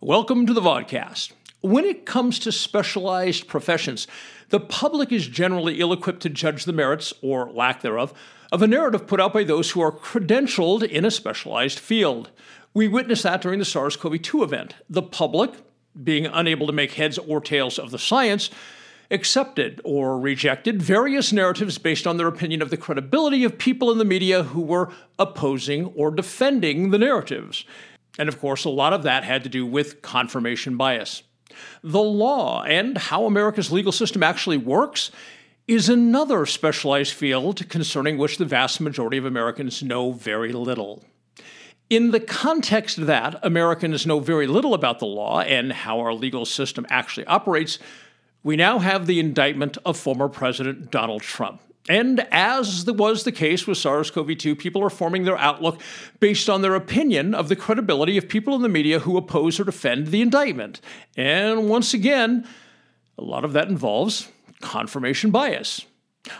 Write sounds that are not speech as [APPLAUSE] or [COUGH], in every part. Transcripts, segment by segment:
Welcome to the vodcast. When it comes to specialized professions, the public is generally ill equipped to judge the merits, or lack thereof, of a narrative put out by those who are credentialed in a specialized field. We witnessed that during the SARS CoV 2 event. The public, being unable to make heads or tails of the science, accepted or rejected various narratives based on their opinion of the credibility of people in the media who were opposing or defending the narratives. And of course, a lot of that had to do with confirmation bias. The law and how America's legal system actually works is another specialized field concerning which the vast majority of Americans know very little. In the context that Americans know very little about the law and how our legal system actually operates, we now have the indictment of former President Donald Trump. And as was the case with SARS CoV 2, people are forming their outlook based on their opinion of the credibility of people in the media who oppose or defend the indictment. And once again, a lot of that involves confirmation bias.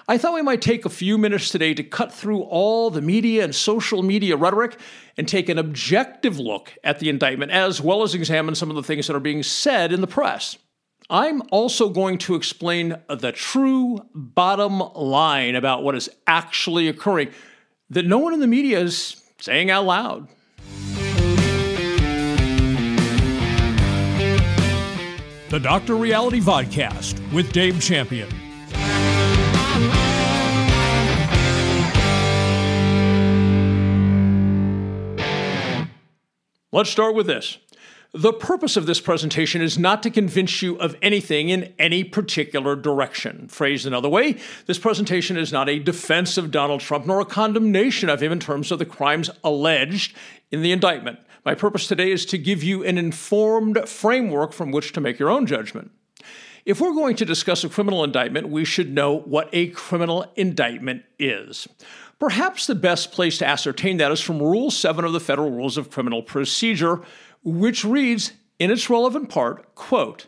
I thought we might take a few minutes today to cut through all the media and social media rhetoric and take an objective look at the indictment, as well as examine some of the things that are being said in the press. I'm also going to explain the true bottom line about what is actually occurring that no one in the media is saying out loud. The Dr. Reality Vodcast with Dave Champion. Let's start with this. The purpose of this presentation is not to convince you of anything in any particular direction. Phrased another way, this presentation is not a defense of Donald Trump nor a condemnation of him in terms of the crimes alleged in the indictment. My purpose today is to give you an informed framework from which to make your own judgment. If we're going to discuss a criminal indictment, we should know what a criminal indictment is. Perhaps the best place to ascertain that is from Rule 7 of the Federal Rules of Criminal Procedure, which reads in its relevant part, quote,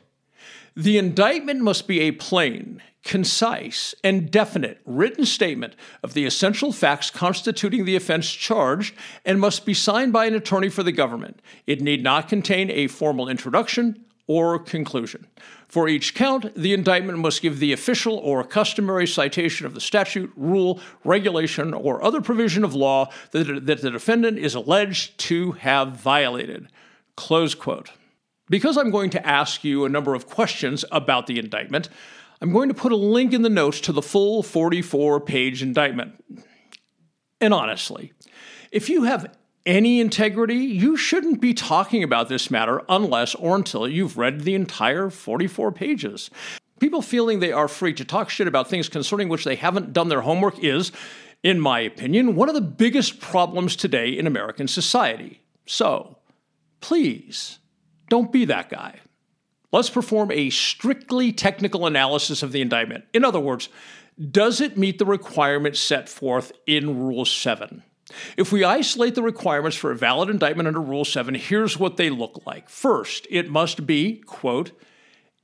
the indictment must be a plain, concise, and definite written statement of the essential facts constituting the offense charged and must be signed by an attorney for the government. It need not contain a formal introduction or conclusion. For each count, the indictment must give the official or customary citation of the statute, rule, regulation, or other provision of law that, that the defendant is alleged to have violated. Close quote. Because I'm going to ask you a number of questions about the indictment, I'm going to put a link in the notes to the full 44 page indictment. And honestly, if you have any integrity, you shouldn't be talking about this matter unless or until you've read the entire 44 pages. People feeling they are free to talk shit about things concerning which they haven't done their homework is, in my opinion, one of the biggest problems today in American society. So, Please, don't be that guy. Let's perform a strictly technical analysis of the indictment. In other words, does it meet the requirements set forth in Rule 7? If we isolate the requirements for a valid indictment under Rule 7, here's what they look like. First, it must be, quote,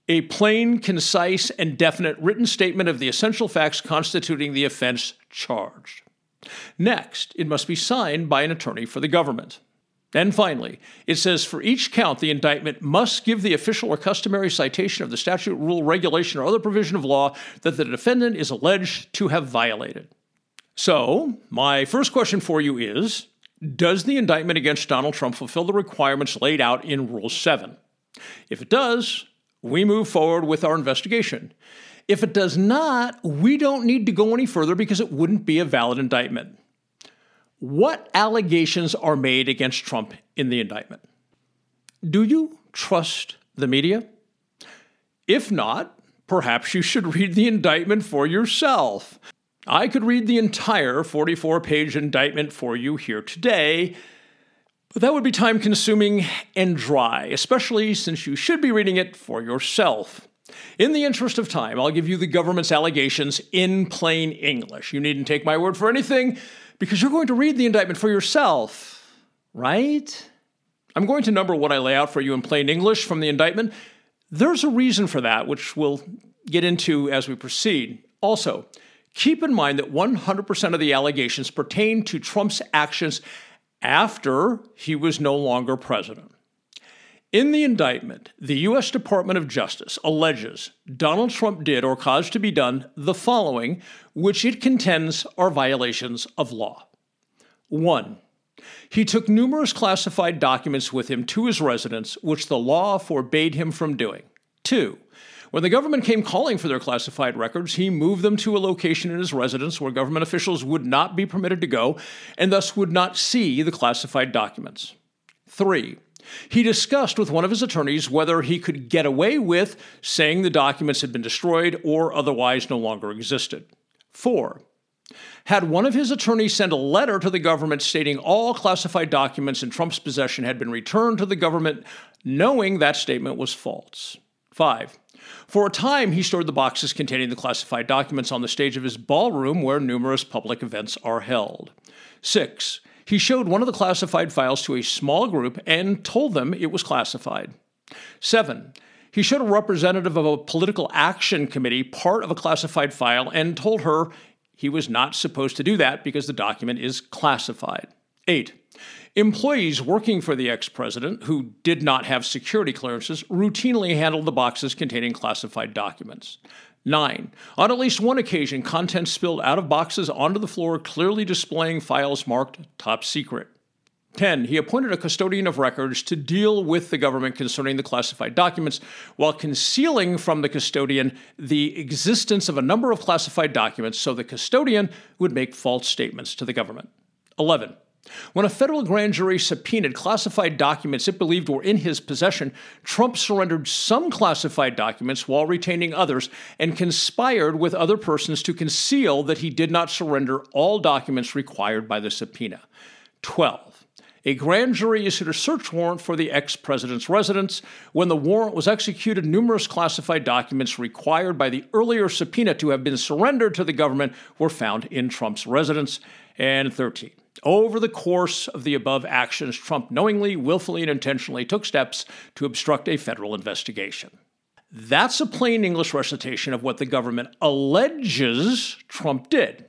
a plain, concise, and definite written statement of the essential facts constituting the offense charged. Next, it must be signed by an attorney for the government. And finally, it says for each count, the indictment must give the official or customary citation of the statute, rule, regulation, or other provision of law that the defendant is alleged to have violated. So, my first question for you is Does the indictment against Donald Trump fulfill the requirements laid out in Rule 7? If it does, we move forward with our investigation. If it does not, we don't need to go any further because it wouldn't be a valid indictment. What allegations are made against Trump in the indictment? Do you trust the media? If not, perhaps you should read the indictment for yourself. I could read the entire 44 page indictment for you here today, but that would be time consuming and dry, especially since you should be reading it for yourself. In the interest of time, I'll give you the government's allegations in plain English. You needn't take my word for anything because you're going to read the indictment for yourself, right? I'm going to number what I lay out for you in plain English from the indictment. There's a reason for that, which we'll get into as we proceed. Also, keep in mind that 100% of the allegations pertain to Trump's actions after he was no longer president. In the indictment, the U.S. Department of Justice alleges Donald Trump did or caused to be done the following, which it contends are violations of law. 1. He took numerous classified documents with him to his residence, which the law forbade him from doing. 2. When the government came calling for their classified records, he moved them to a location in his residence where government officials would not be permitted to go and thus would not see the classified documents. 3. He discussed with one of his attorneys whether he could get away with saying the documents had been destroyed or otherwise no longer existed. 4 had one of his attorneys sent a letter to the government stating all classified documents in Trump's possession had been returned to the government, knowing that statement was false. 5. For a time, he stored the boxes containing the classified documents on the stage of his ballroom where numerous public events are held. 6. He showed one of the classified files to a small group and told them it was classified. 7. He showed a representative of a political action committee part of a classified file and told her he was not supposed to do that because the document is classified. 8. Employees working for the ex president who did not have security clearances routinely handled the boxes containing classified documents. 9. On at least one occasion, contents spilled out of boxes onto the floor, clearly displaying files marked top secret. 10. He appointed a custodian of records to deal with the government concerning the classified documents while concealing from the custodian the existence of a number of classified documents so the custodian would make false statements to the government. 11. When a federal grand jury subpoenaed classified documents it believed were in his possession, Trump surrendered some classified documents while retaining others and conspired with other persons to conceal that he did not surrender all documents required by the subpoena. 12 a grand jury issued a search warrant for the ex president's residence. When the warrant was executed, numerous classified documents required by the earlier subpoena to have been surrendered to the government were found in Trump's residence. And 13. Over the course of the above actions, Trump knowingly, willfully, and intentionally took steps to obstruct a federal investigation. That's a plain English recitation of what the government alleges Trump did.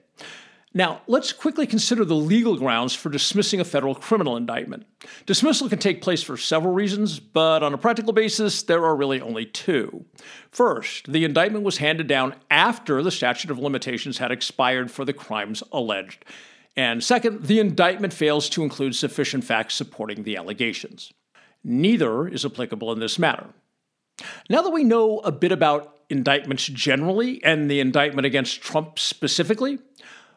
Now, let's quickly consider the legal grounds for dismissing a federal criminal indictment. Dismissal can take place for several reasons, but on a practical basis, there are really only two. First, the indictment was handed down after the statute of limitations had expired for the crimes alleged. And second, the indictment fails to include sufficient facts supporting the allegations. Neither is applicable in this matter. Now that we know a bit about indictments generally and the indictment against Trump specifically,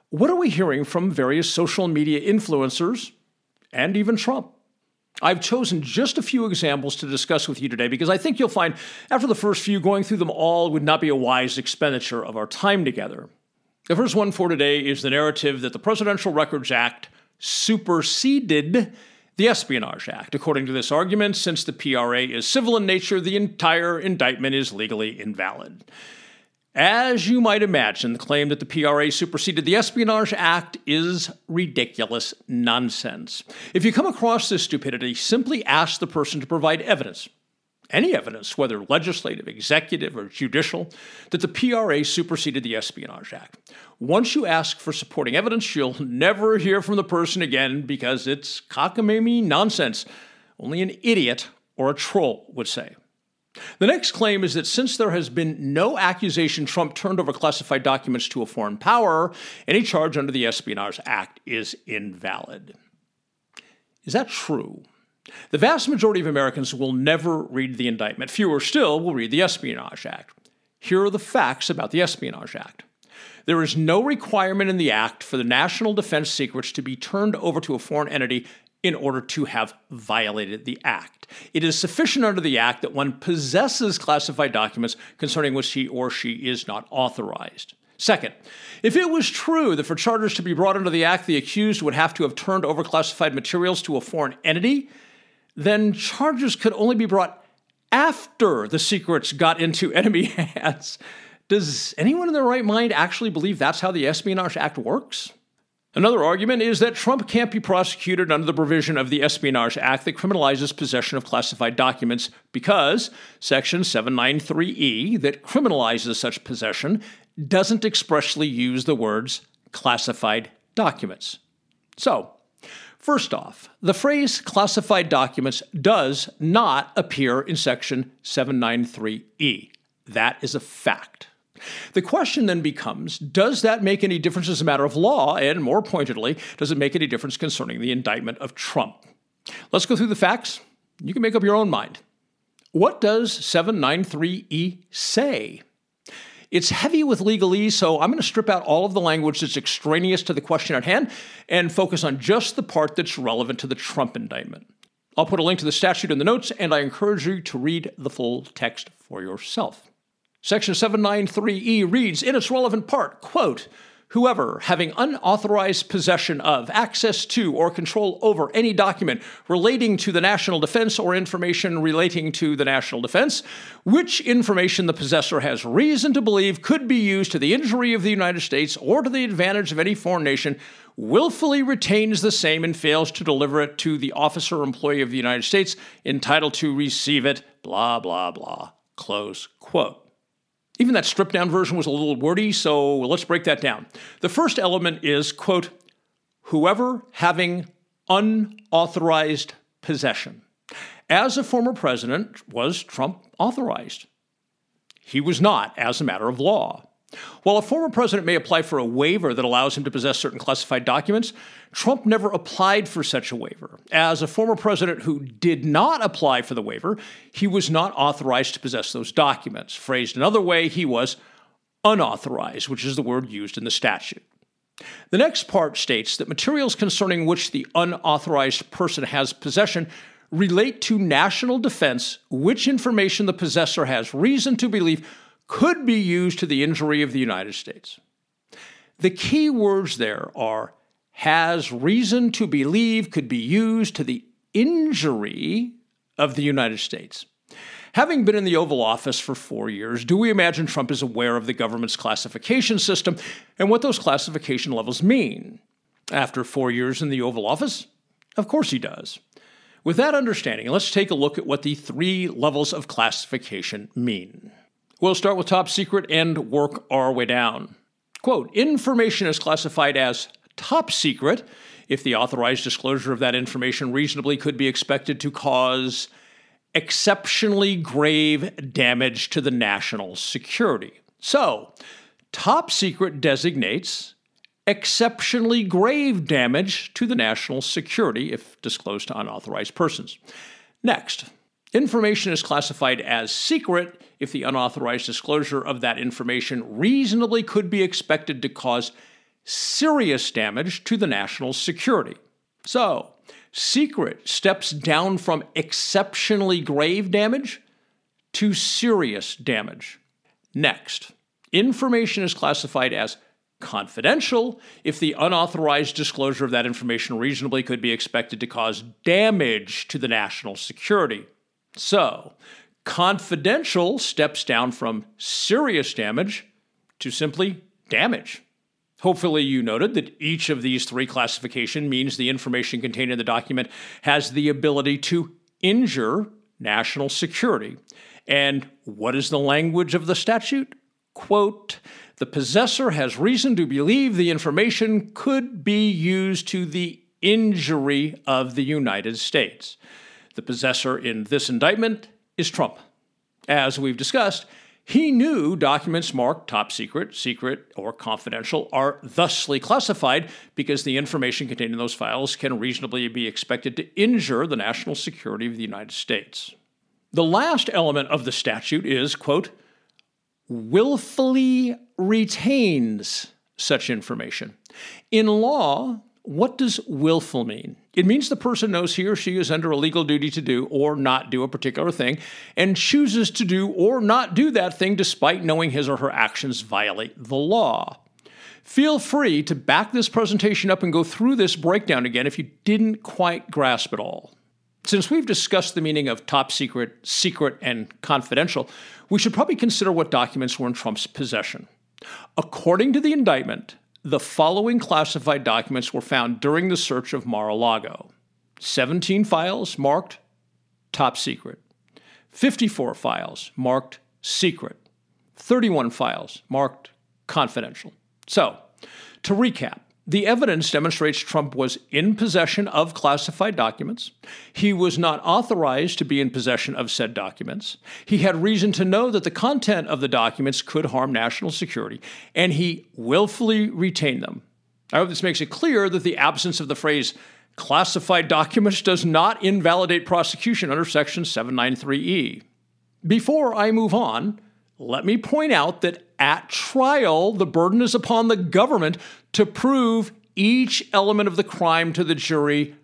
what are we hearing from various social media influencers and even Trump? I've chosen just a few examples to discuss with you today because I think you'll find after the first few, going through them all would not be a wise expenditure of our time together. The first one for today is the narrative that the Presidential Records Act superseded the Espionage Act. According to this argument, since the PRA is civil in nature, the entire indictment is legally invalid. As you might imagine, the claim that the PRA superseded the Espionage Act is ridiculous nonsense. If you come across this stupidity, simply ask the person to provide evidence, any evidence, whether legislative, executive, or judicial, that the PRA superseded the Espionage Act. Once you ask for supporting evidence, you'll never hear from the person again because it's cockamamie nonsense. Only an idiot or a troll would say. The next claim is that since there has been no accusation Trump turned over classified documents to a foreign power, any charge under the Espionage Act is invalid. Is that true? The vast majority of Americans will never read the indictment. Fewer still will read the Espionage Act. Here are the facts about the Espionage Act. There is no requirement in the Act for the national defense secrets to be turned over to a foreign entity in order to have violated the Act. It is sufficient under the Act that one possesses classified documents concerning which he or she is not authorized. Second, if it was true that for charges to be brought under the Act, the accused would have to have turned over classified materials to a foreign entity, then charges could only be brought after the secrets got into [LAUGHS] enemy hands. Does anyone in their right mind actually believe that's how the Espionage Act works? Another argument is that Trump can't be prosecuted under the provision of the Espionage Act that criminalizes possession of classified documents because Section 793E, that criminalizes such possession, doesn't expressly use the words classified documents. So, First off, the phrase classified documents does not appear in Section 793E. That is a fact. The question then becomes Does that make any difference as a matter of law? And more pointedly, does it make any difference concerning the indictment of Trump? Let's go through the facts. You can make up your own mind. What does 793E say? It's heavy with legalese, so I'm going to strip out all of the language that's extraneous to the question at hand and focus on just the part that's relevant to the Trump indictment. I'll put a link to the statute in the notes, and I encourage you to read the full text for yourself. Section 793E reads in its relevant part, quote, Whoever, having unauthorized possession of, access to, or control over any document relating to the national defense or information relating to the national defense, which information the possessor has reason to believe could be used to the injury of the United States or to the advantage of any foreign nation, willfully retains the same and fails to deliver it to the officer or employee of the United States entitled to receive it, blah, blah, blah. Close quote. Even that stripped down version was a little wordy, so let's break that down. The first element is, quote, whoever having unauthorized possession. As a former president, was Trump authorized? He was not, as a matter of law. While a former president may apply for a waiver that allows him to possess certain classified documents, Trump never applied for such a waiver. As a former president who did not apply for the waiver, he was not authorized to possess those documents. Phrased another way, he was unauthorized, which is the word used in the statute. The next part states that materials concerning which the unauthorized person has possession relate to national defense, which information the possessor has reason to believe could be used to the injury of the United States. The key words there are has reason to believe could be used to the injury of the United States. Having been in the Oval Office for four years, do we imagine Trump is aware of the government's classification system and what those classification levels mean? After four years in the Oval Office? Of course he does. With that understanding, let's take a look at what the three levels of classification mean. We'll start with top secret and work our way down. Quote Information is classified as top secret if the authorized disclosure of that information reasonably could be expected to cause exceptionally grave damage to the national security. So, top secret designates exceptionally grave damage to the national security if disclosed to unauthorized persons. Next, Information is classified as secret if the unauthorized disclosure of that information reasonably could be expected to cause serious damage to the national security. So, secret steps down from exceptionally grave damage to serious damage. Next, information is classified as confidential if the unauthorized disclosure of that information reasonably could be expected to cause damage to the national security. So, confidential steps down from serious damage to simply damage. Hopefully, you noted that each of these three classification means the information contained in the document has the ability to injure national security. And what is the language of the statute? Quote, the possessor has reason to believe the information could be used to the injury of the United States. The possessor in this indictment is Trump. As we've discussed, he knew documents marked top secret, secret, or confidential are thusly classified because the information contained in those files can reasonably be expected to injure the national security of the United States. The last element of the statute is, quote, willfully retains such information. In law, what does willful mean? It means the person knows he or she is under a legal duty to do or not do a particular thing and chooses to do or not do that thing despite knowing his or her actions violate the law. Feel free to back this presentation up and go through this breakdown again if you didn't quite grasp it all. Since we've discussed the meaning of top secret, secret, and confidential, we should probably consider what documents were in Trump's possession. According to the indictment, the following classified documents were found during the search of Mar a Lago 17 files marked top secret, 54 files marked secret, 31 files marked confidential. So, to recap, The evidence demonstrates Trump was in possession of classified documents. He was not authorized to be in possession of said documents. He had reason to know that the content of the documents could harm national security, and he willfully retained them. I hope this makes it clear that the absence of the phrase classified documents does not invalidate prosecution under Section 793E. Before I move on, let me point out that at trial, the burden is upon the government to prove each element of the crime to the jury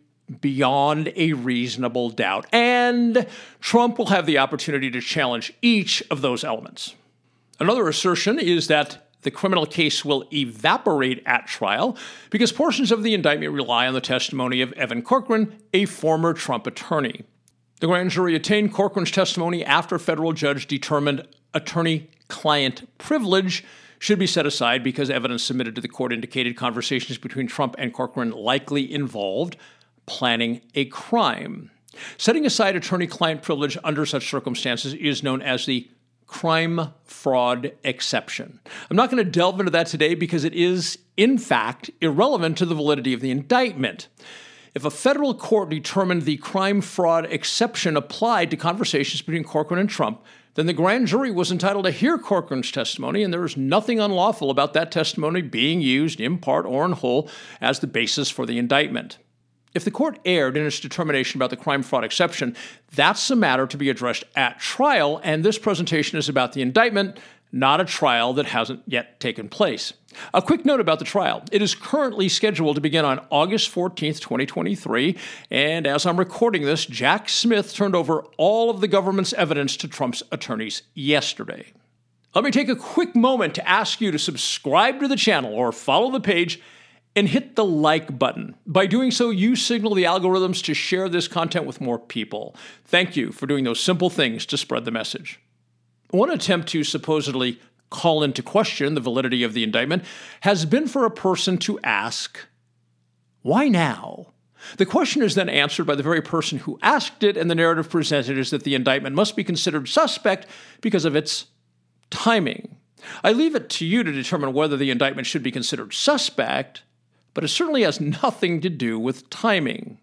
beyond a reasonable doubt. And Trump will have the opportunity to challenge each of those elements. Another assertion is that the criminal case will evaporate at trial because portions of the indictment rely on the testimony of Evan Corcoran, a former Trump attorney. The grand jury obtained Corcoran's testimony after a federal judge determined attorney client privilege should be set aside because evidence submitted to the court indicated conversations between Trump and Corcoran likely involved planning a crime. Setting aside attorney client privilege under such circumstances is known as the crime fraud exception. I'm not going to delve into that today because it is, in fact, irrelevant to the validity of the indictment. If a federal court determined the crime fraud exception applied to conversations between Corcoran and Trump, then the grand jury was entitled to hear Corcoran's testimony, and there is nothing unlawful about that testimony being used in part or in whole as the basis for the indictment. If the court erred in its determination about the crime fraud exception, that's a matter to be addressed at trial, and this presentation is about the indictment, not a trial that hasn't yet taken place. A quick note about the trial. It is currently scheduled to begin on August 14th, 2023, and as I'm recording this, Jack Smith turned over all of the government's evidence to Trump's attorneys yesterday. Let me take a quick moment to ask you to subscribe to the channel or follow the page and hit the like button. By doing so, you signal the algorithms to share this content with more people. Thank you for doing those simple things to spread the message. One attempt to supposedly call into question the validity of the indictment has been for a person to ask, Why now? The question is then answered by the very person who asked it, and the narrative presented is that the indictment must be considered suspect because of its timing. I leave it to you to determine whether the indictment should be considered suspect but it certainly has nothing to do with timing.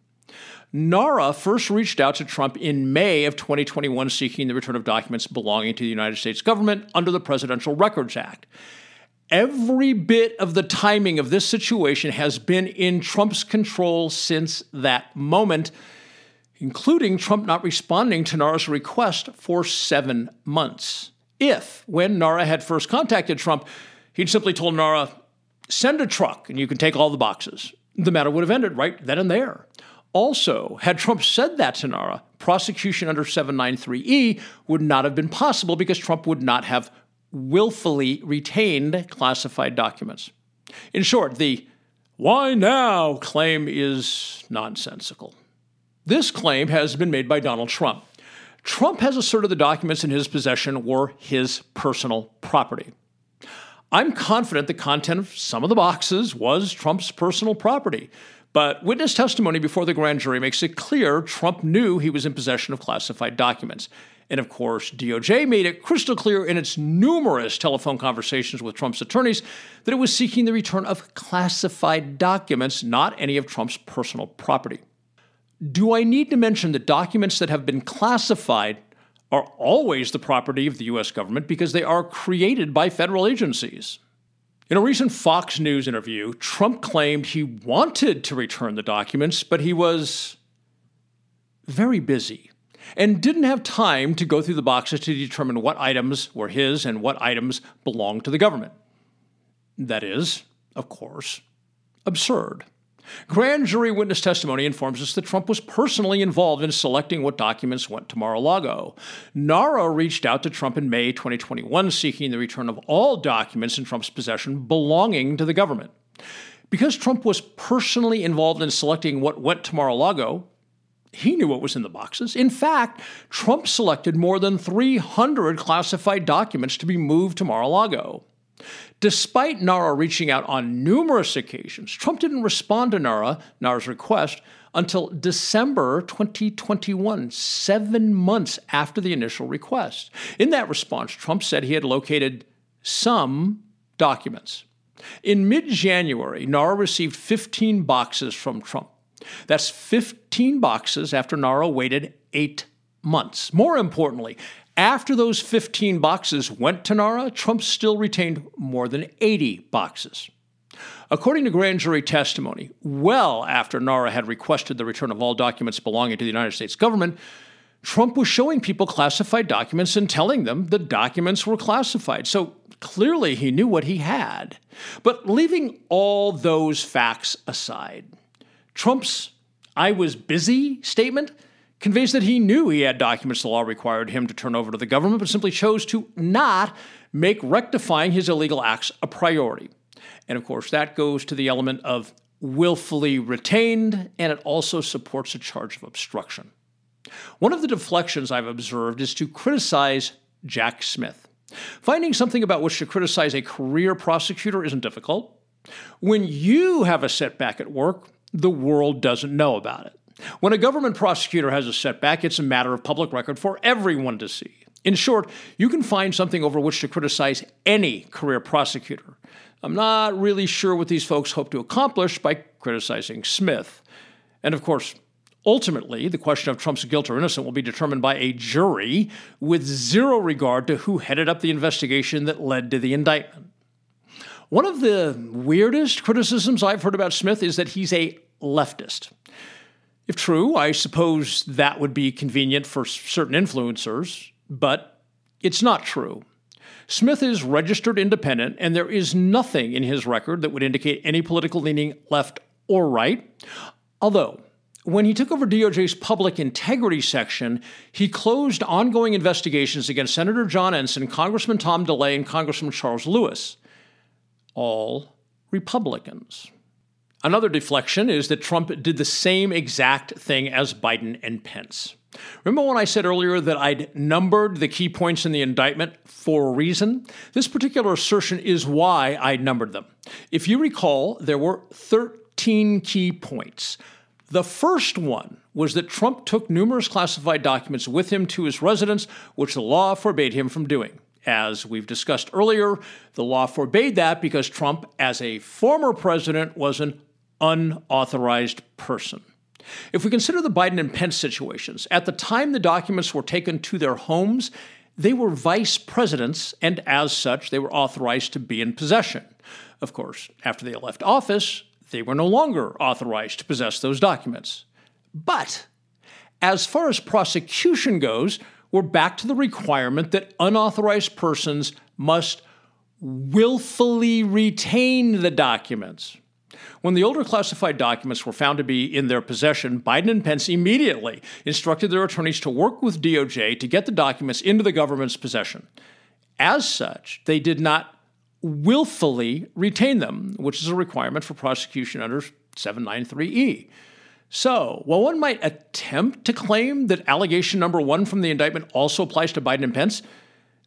NARA first reached out to Trump in May of 2021 seeking the return of documents belonging to the United States government under the Presidential Records Act. Every bit of the timing of this situation has been in Trump's control since that moment, including Trump not responding to NARA's request for seven months. If, when NARA had first contacted Trump, he'd simply told NARA, send a truck and you can take all the boxes. The matter would have ended right then and there. Also, had Trump said that to NARA, prosecution under 793E would not have been possible because Trump would not have willfully retained classified documents. In short, the why now claim is nonsensical. This claim has been made by Donald Trump. Trump has asserted the documents in his possession were his personal property. I'm confident the content of some of the boxes was Trump's personal property. But witness testimony before the grand jury makes it clear Trump knew he was in possession of classified documents. And of course, DOJ made it crystal clear in its numerous telephone conversations with Trump's attorneys that it was seeking the return of classified documents, not any of Trump's personal property. Do I need to mention that documents that have been classified are always the property of the U.S. government because they are created by federal agencies. In a recent Fox News interview, Trump claimed he wanted to return the documents, but he was very busy and didn't have time to go through the boxes to determine what items were his and what items belonged to the government. That is, of course, absurd. Grand jury witness testimony informs us that Trump was personally involved in selecting what documents went to Mar a Lago. NARA reached out to Trump in May 2021 seeking the return of all documents in Trump's possession belonging to the government. Because Trump was personally involved in selecting what went to Mar a Lago, he knew what was in the boxes. In fact, Trump selected more than 300 classified documents to be moved to Mar a Lago. Despite NARA reaching out on numerous occasions, Trump didn't respond to NARA, NARA's request, until December 2021, seven months after the initial request. In that response, Trump said he had located some documents. In mid January, NARA received 15 boxes from Trump. That's 15 boxes after NARA waited eight months. More importantly, after those 15 boxes went to NARA, Trump still retained more than 80 boxes. According to grand jury testimony, well after NARA had requested the return of all documents belonging to the United States government, Trump was showing people classified documents and telling them the documents were classified. So clearly he knew what he had. But leaving all those facts aside, Trump's I was busy statement conveys that he knew he had documents the law required him to turn over to the government, but simply chose to not make rectifying his illegal acts a priority. And of course, that goes to the element of willfully retained, and it also supports a charge of obstruction. One of the deflections I've observed is to criticize Jack Smith. Finding something about which to criticize a career prosecutor isn't difficult. When you have a setback at work, the world doesn't know about it. When a government prosecutor has a setback, it's a matter of public record for everyone to see. In short, you can find something over which to criticize any career prosecutor. I'm not really sure what these folks hope to accomplish by criticizing Smith. And of course, ultimately, the question of Trump's guilt or innocence will be determined by a jury with zero regard to who headed up the investigation that led to the indictment. One of the weirdest criticisms I've heard about Smith is that he's a leftist. If true, I suppose that would be convenient for certain influencers, but it's not true. Smith is registered independent, and there is nothing in his record that would indicate any political leaning left or right. Although, when he took over DOJ's public integrity section, he closed ongoing investigations against Senator John Ensign, Congressman Tom DeLay, and Congressman Charles Lewis, all Republicans. Another deflection is that Trump did the same exact thing as Biden and Pence. Remember when I said earlier that I'd numbered the key points in the indictment for a reason? This particular assertion is why I numbered them. If you recall, there were 13 key points. The first one was that Trump took numerous classified documents with him to his residence, which the law forbade him from doing. As we've discussed earlier, the law forbade that because Trump, as a former president, was an unauthorized person. If we consider the Biden and Pence situations, at the time the documents were taken to their homes, they were vice presidents, and as such, they were authorized to be in possession. Of course, after they left office, they were no longer authorized to possess those documents. But as far as prosecution goes, we're back to the requirement that unauthorized persons must willfully retain the documents. When the older classified documents were found to be in their possession, Biden and Pence immediately instructed their attorneys to work with DOJ to get the documents into the government's possession. As such, they did not willfully retain them, which is a requirement for prosecution under 793E. So, while one might attempt to claim that allegation number one from the indictment also applies to Biden and Pence,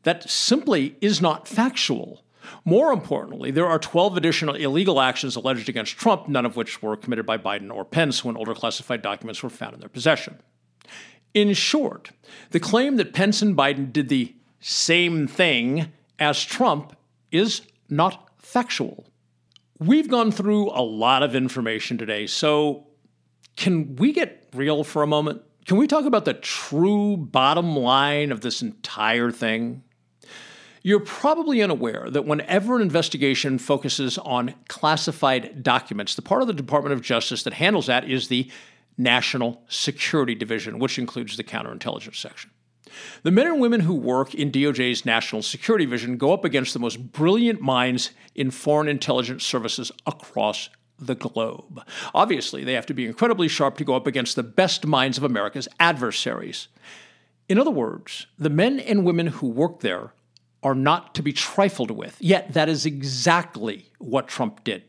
that simply is not factual. More importantly, there are 12 additional illegal actions alleged against Trump, none of which were committed by Biden or Pence when older classified documents were found in their possession. In short, the claim that Pence and Biden did the same thing as Trump is not factual. We've gone through a lot of information today, so can we get real for a moment? Can we talk about the true bottom line of this entire thing? You're probably unaware that whenever an investigation focuses on classified documents, the part of the Department of Justice that handles that is the National Security Division, which includes the counterintelligence section. The men and women who work in DOJ's National Security Division go up against the most brilliant minds in foreign intelligence services across the globe. Obviously, they have to be incredibly sharp to go up against the best minds of America's adversaries. In other words, the men and women who work there are not to be trifled with. Yet that is exactly what Trump did.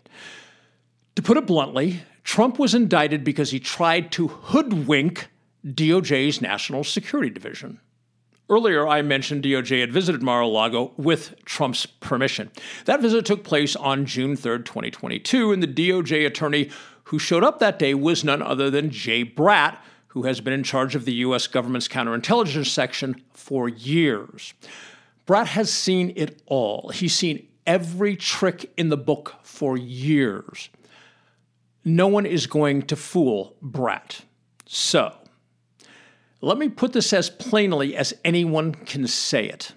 To put it bluntly, Trump was indicted because he tried to hoodwink DOJ's National Security Division. Earlier, I mentioned DOJ had visited Mar a Lago with Trump's permission. That visit took place on June 3, 2022, and the DOJ attorney who showed up that day was none other than Jay Bratt, who has been in charge of the U.S. government's counterintelligence section for years. Bratt has seen it all. He's seen every trick in the book for years. No one is going to fool Bratt. So, let me put this as plainly as anyone can say it.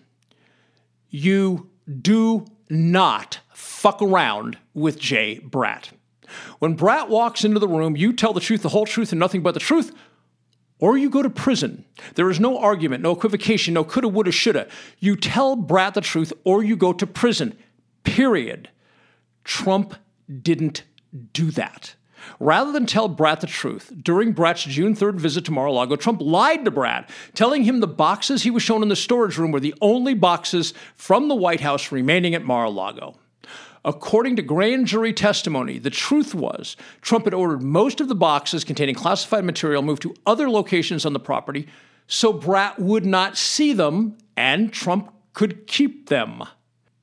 You do not fuck around with Jay Bratt. When Bratt walks into the room, you tell the truth, the whole truth, and nothing but the truth, or you go to prison. There is no argument, no equivocation, no coulda, woulda, shoulda. You tell Bratt the truth, or you go to prison. Period. Trump didn't do that. Rather than tell Bratt the truth, during Bratt's June 3rd visit to Mar a Lago, Trump lied to Bratt, telling him the boxes he was shown in the storage room were the only boxes from the White House remaining at Mar a Lago. According to grand jury testimony, the truth was Trump had ordered most of the boxes containing classified material moved to other locations on the property so Bratt would not see them and Trump could keep them.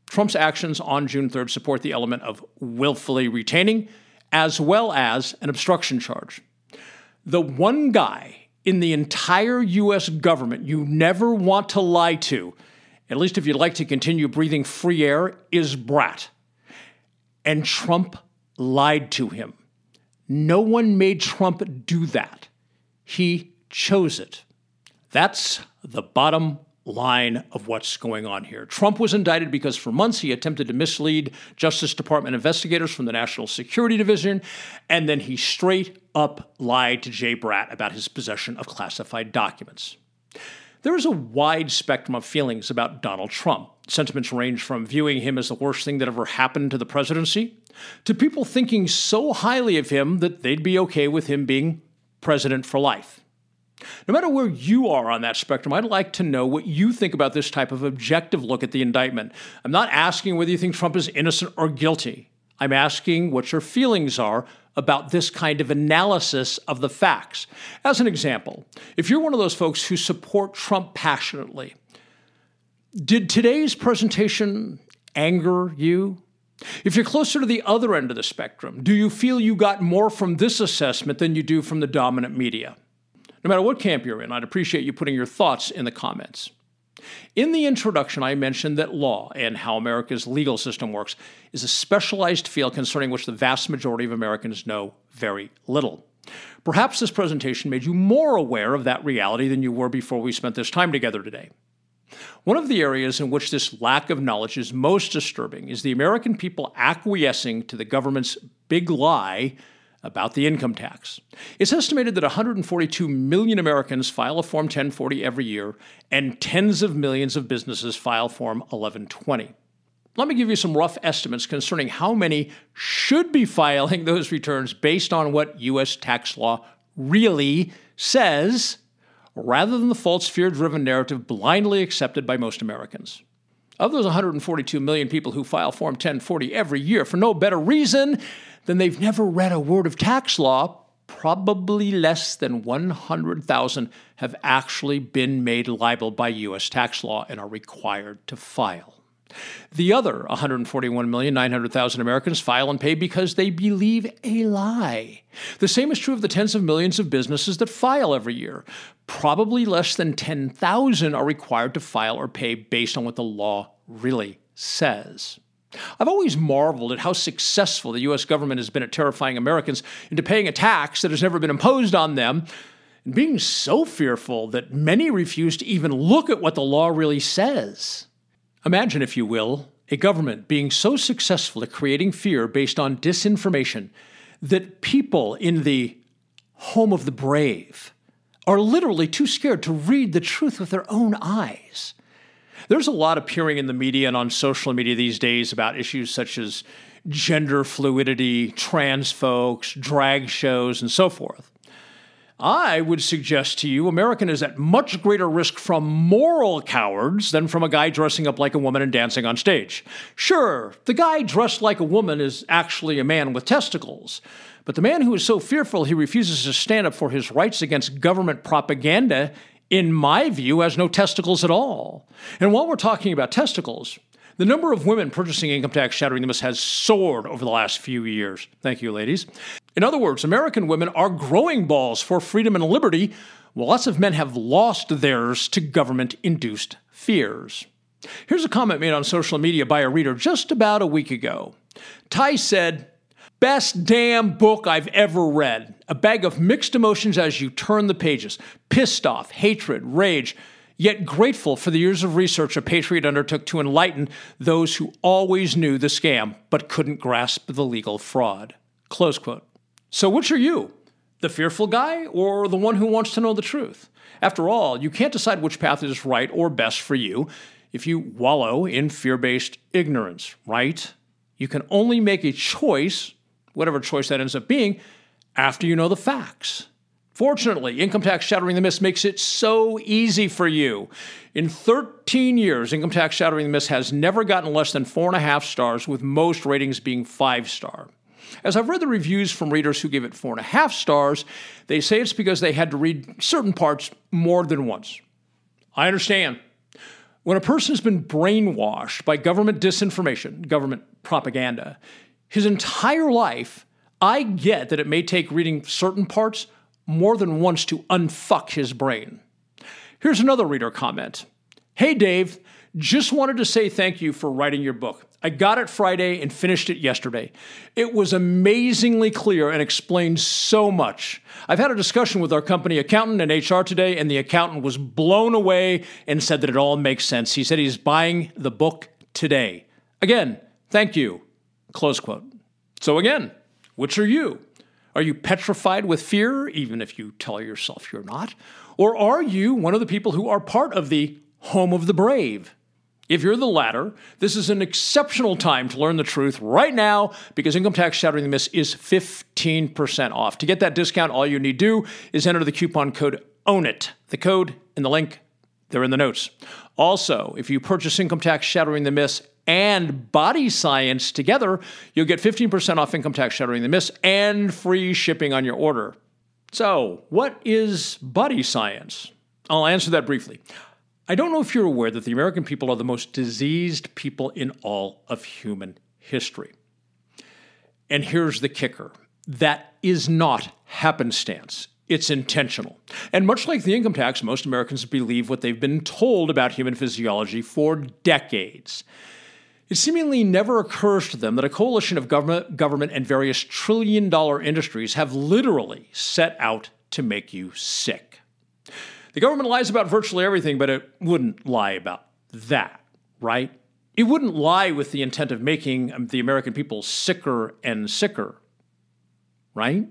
Trump's actions on June 3rd support the element of willfully retaining as well as an obstruction charge. The one guy in the entire U.S. government you never want to lie to, at least if you'd like to continue breathing free air, is Bratt. And Trump lied to him. No one made Trump do that. He chose it. That's the bottom line of what's going on here. Trump was indicted because for months he attempted to mislead Justice Department investigators from the National Security Division, and then he straight up lied to Jay Bratt about his possession of classified documents. There is a wide spectrum of feelings about Donald Trump. Sentiments range from viewing him as the worst thing that ever happened to the presidency to people thinking so highly of him that they'd be okay with him being president for life. No matter where you are on that spectrum, I'd like to know what you think about this type of objective look at the indictment. I'm not asking whether you think Trump is innocent or guilty. I'm asking what your feelings are about this kind of analysis of the facts. As an example, if you're one of those folks who support Trump passionately, did today's presentation anger you? If you're closer to the other end of the spectrum, do you feel you got more from this assessment than you do from the dominant media? No matter what camp you're in, I'd appreciate you putting your thoughts in the comments. In the introduction, I mentioned that law and how America's legal system works is a specialized field concerning which the vast majority of Americans know very little. Perhaps this presentation made you more aware of that reality than you were before we spent this time together today. One of the areas in which this lack of knowledge is most disturbing is the American people acquiescing to the government's big lie about the income tax. It's estimated that 142 million Americans file a Form 1040 every year, and tens of millions of businesses file Form 1120. Let me give you some rough estimates concerning how many should be filing those returns based on what U.S. tax law really says, rather than the false fear driven narrative blindly accepted by most Americans. Of those 142 million people who file Form 1040 every year for no better reason then they've never read a word of tax law. Probably less than 100,000 have actually been made liable by U.S. tax law and are required to file. The other 141,900,000 Americans file and pay because they believe a lie. The same is true of the tens of millions of businesses that file every year. Probably less than 10,000 are required to file or pay based on what the law really says. I've always marveled at how successful the U.S. government has been at terrifying Americans into paying a tax that has never been imposed on them, and being so fearful that many refuse to even look at what the law really says. Imagine, if you will, a government being so successful at creating fear based on disinformation that people in the home of the brave are literally too scared to read the truth with their own eyes. There's a lot appearing in the media and on social media these days about issues such as gender fluidity, trans folks, drag shows, and so forth. I would suggest to you American is at much greater risk from moral cowards than from a guy dressing up like a woman and dancing on stage. Sure, the guy dressed like a woman is actually a man with testicles, but the man who is so fearful he refuses to stand up for his rights against government propaganda in my view, has no testicles at all. And while we're talking about testicles, the number of women purchasing income tax shattering limits has soared over the last few years. Thank you, ladies. In other words, American women are growing balls for freedom and liberty, while lots of men have lost theirs to government induced fears. Here's a comment made on social media by a reader just about a week ago. Ty said, Best damn book I've ever read. A bag of mixed emotions as you turn the pages pissed off, hatred, rage, yet grateful for the years of research a patriot undertook to enlighten those who always knew the scam but couldn't grasp the legal fraud. Close quote. So, which are you? The fearful guy or the one who wants to know the truth? After all, you can't decide which path is right or best for you if you wallow in fear based ignorance, right? You can only make a choice whatever choice that ends up being, after you know the facts. Fortunately, Income Tax Shattering the Myths makes it so easy for you. In 13 years, Income Tax Shattering the Myths has never gotten less than four and a half stars, with most ratings being five star. As I've read the reviews from readers who give it four and a half stars, they say it's because they had to read certain parts more than once. I understand. When a person has been brainwashed by government disinformation, government propaganda, his entire life, I get that it may take reading certain parts more than once to unfuck his brain. Here's another reader comment Hey, Dave, just wanted to say thank you for writing your book. I got it Friday and finished it yesterday. It was amazingly clear and explained so much. I've had a discussion with our company accountant and HR today, and the accountant was blown away and said that it all makes sense. He said he's buying the book today. Again, thank you. Close quote. So again, which are you? Are you petrified with fear, even if you tell yourself you're not? Or are you one of the people who are part of the home of the brave? If you're the latter, this is an exceptional time to learn the truth right now because Income Tax Shattering the Myths is 15% off. To get that discount, all you need to do is enter the coupon code OWN IT. The code and the link, they're in the notes. Also, if you purchase Income Tax Shattering the Myths and body science together, you'll get 15% off income tax shattering the myths and free shipping on your order. So, what is body science? I'll answer that briefly. I don't know if you're aware that the American people are the most diseased people in all of human history. And here's the kicker that is not happenstance. It's intentional. And much like the income tax, most Americans believe what they've been told about human physiology for decades. It seemingly never occurs to them that a coalition of government, government and various trillion dollar industries have literally set out to make you sick. The government lies about virtually everything, but it wouldn't lie about that, right? It wouldn't lie with the intent of making um, the American people sicker and sicker, right?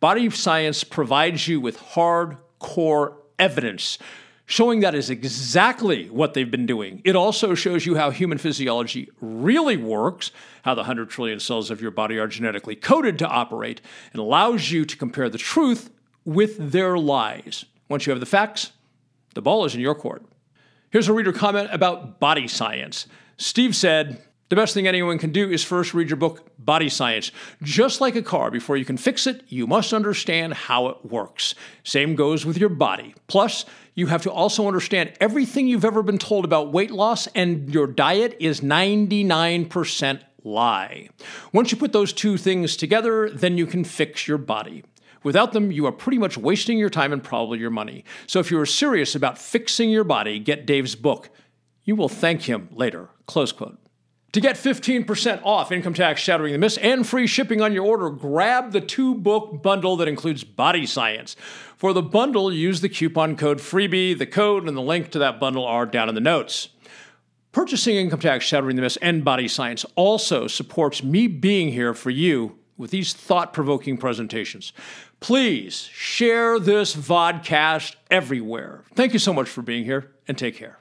Body science provides you with hardcore evidence showing that is exactly what they've been doing. It also shows you how human physiology really works, how the 100 trillion cells of your body are genetically coded to operate, and allows you to compare the truth with their lies. Once you have the facts, the ball is in your court. Here's a reader comment about body science. Steve said, the best thing anyone can do is first read your book, Body Science. Just like a car, before you can fix it, you must understand how it works. Same goes with your body. Plus, you have to also understand everything you've ever been told about weight loss and your diet is 99% lie. Once you put those two things together, then you can fix your body. Without them, you are pretty much wasting your time and probably your money. So if you are serious about fixing your body, get Dave's book. You will thank him later. Close quote. To get 15% off Income Tax Shattering the Myths and free shipping on your order, grab the two book bundle that includes Body Science. For the bundle, use the coupon code FREEBIE. The code and the link to that bundle are down in the notes. Purchasing Income Tax Shattering the Myths and Body Science also supports me being here for you with these thought provoking presentations. Please share this vodcast everywhere. Thank you so much for being here and take care.